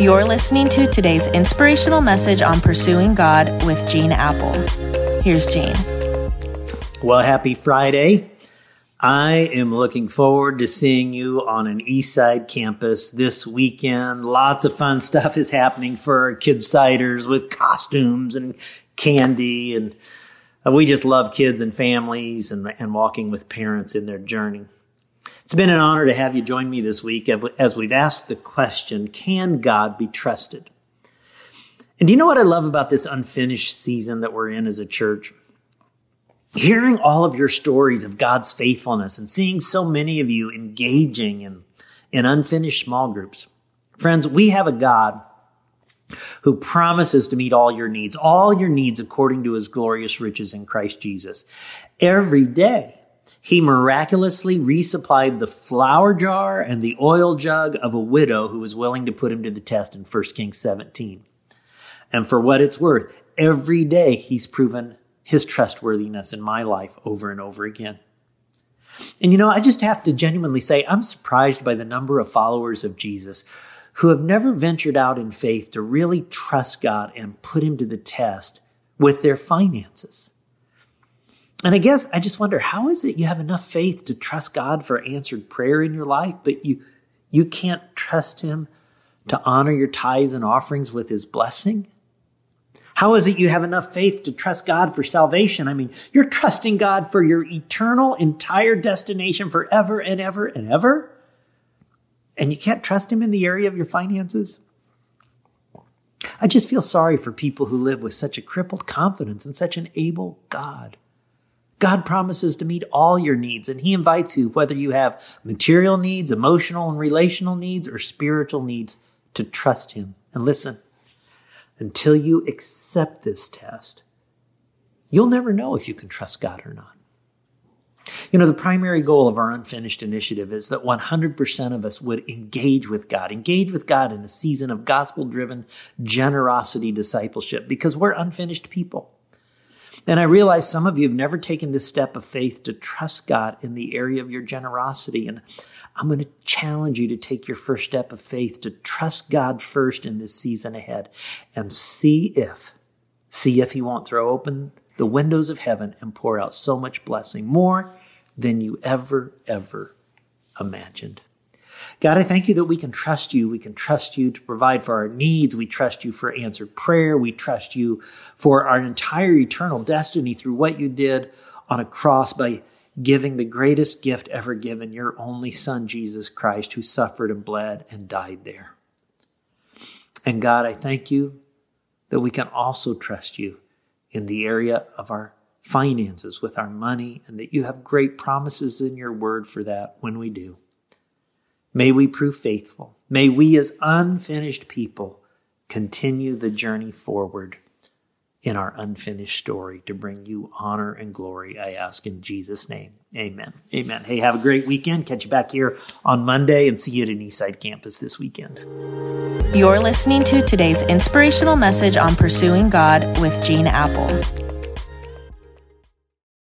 You're listening to today's inspirational message on pursuing God with Gene Appel. Here's Gene. Well, happy Friday. I am looking forward to seeing you on an Eastside campus this weekend. Lots of fun stuff is happening for our kidsiders with costumes and candy. And uh, we just love kids and families and, and walking with parents in their journey. It's been an honor to have you join me this week as we've asked the question, can God be trusted? And do you know what I love about this unfinished season that we're in as a church? Hearing all of your stories of God's faithfulness and seeing so many of you engaging in, in unfinished small groups. Friends, we have a God who promises to meet all your needs, all your needs according to his glorious riches in Christ Jesus. Every day, he miraculously resupplied the flour jar and the oil jug of a widow who was willing to put him to the test in 1 Kings 17. And for what it's worth, every day he's proven his trustworthiness in my life over and over again. And you know, I just have to genuinely say, I'm surprised by the number of followers of Jesus who have never ventured out in faith to really trust God and put him to the test with their finances. And I guess I just wonder how is it you have enough faith to trust God for answered prayer in your life, but you you can't trust him to honor your tithes and offerings with his blessing? How is it you have enough faith to trust God for salvation? I mean, you're trusting God for your eternal entire destination forever and ever and ever. And you can't trust him in the area of your finances? I just feel sorry for people who live with such a crippled confidence in such an able God. God promises to meet all your needs and he invites you, whether you have material needs, emotional and relational needs, or spiritual needs, to trust him. And listen, until you accept this test, you'll never know if you can trust God or not. You know, the primary goal of our unfinished initiative is that 100% of us would engage with God, engage with God in a season of gospel driven generosity discipleship because we're unfinished people. And I realize some of you have never taken this step of faith to trust God in the area of your generosity. And I'm going to challenge you to take your first step of faith to trust God first in this season ahead and see if, see if he won't throw open the windows of heaven and pour out so much blessing, more than you ever, ever imagined. God, I thank you that we can trust you. We can trust you to provide for our needs. We trust you for answered prayer. We trust you for our entire eternal destiny through what you did on a cross by giving the greatest gift ever given, your only son, Jesus Christ, who suffered and bled and died there. And God, I thank you that we can also trust you in the area of our finances with our money and that you have great promises in your word for that when we do. May we prove faithful. May we as unfinished people continue the journey forward in our unfinished story to bring you honor and glory. I ask in Jesus' name. Amen. Amen. Hey, have a great weekend. Catch you back here on Monday and see you at an Eastside campus this weekend. You're listening to today's inspirational message on pursuing God with Gene Appel.